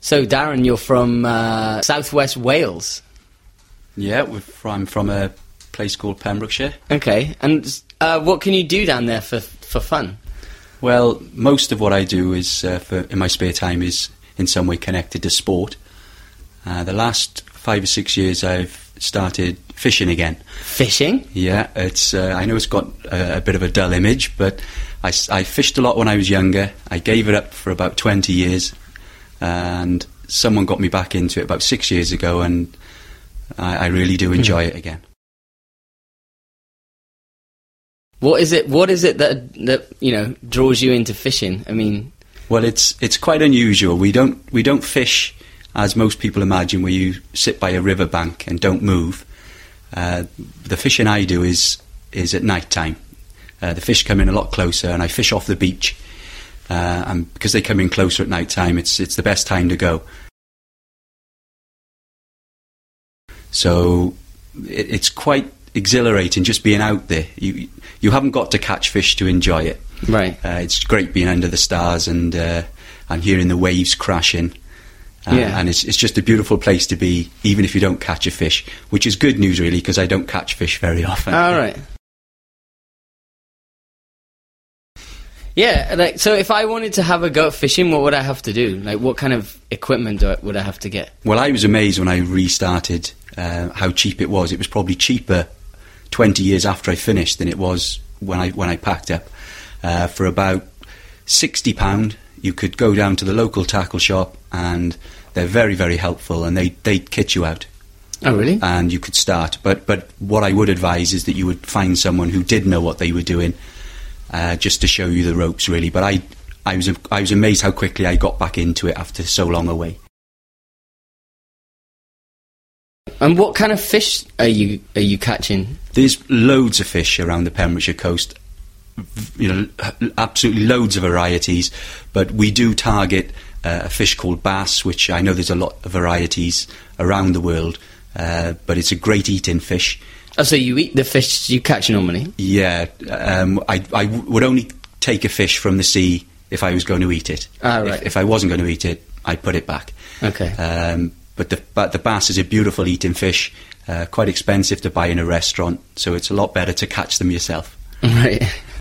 So, Darren, you're from uh, southwest Wales. Yeah, we're from, I'm from a place called Pembrokeshire. Okay, and uh, what can you do down there for for fun? Well, most of what I do is uh, for, in my spare time is in some way connected to sport. Uh, the last five or six years, I've started fishing again. Fishing? Yeah, it's. Uh, I know it's got a, a bit of a dull image, but I fished a lot when I was younger. I gave it up for about twenty years, and someone got me back into it about six years ago, and I, I really do enjoy it again. What is it? What is it that that you know draws you into fishing? I mean, Well, it's it's quite unusual. We don't we don't fish as most people imagine, where you sit by a riverbank and don't move. Uh, the fishing I do is is at night time. Uh, the fish come in a lot closer, and I fish off the beach. Uh, and because they come in closer at night time, it's it's the best time to go. So it, it's quite exhilarating just being out there. You you haven't got to catch fish to enjoy it. right? Uh, it's great being under the stars and uh, and hearing the waves crashing. Uh, Yeah. And it's, it's just a beautiful place to be, even if you don't catch a fish, which is good news, really, because I don't catch fish very often. All right. Yeah, like so. If I wanted to have a go at fishing, what would I have to do? Like, what kind of equipment do I, would I have to get? Well, I was amazed when I restarted uh, how cheap it was. It was probably cheaper 20 years after I finished than it was when I when I packed up. Uh, for about 60 pound, you could go down to the local tackle shop, and they're very very helpful, and they they kit you out. Oh, really? and you could start. But but what I would advise is that you would find someone who did know what they were doing, uh, just to show you the ropes, really. But I I was I was amazed how quickly I got back into it after so long away. And what kind of fish are you are you catching? There's loads of fish around the Pembrokeshire coast. You know, absolutely loads of varieties. But we do target uh, a fish called bass, which I know there's a lot of varieties around the world. Uh, but it's a great eating fish. Oh, so you eat the fish you catch normally? Yeah, um, I, I would only take a fish from the sea if I was going to eat it. Ah, right. If, if I wasn't going to eat it, I'd put it back. Okay. Um, but the but the bass is a beautiful eating fish, uh, quite expensive to buy in a restaurant, so it's a lot better to catch them yourself. right.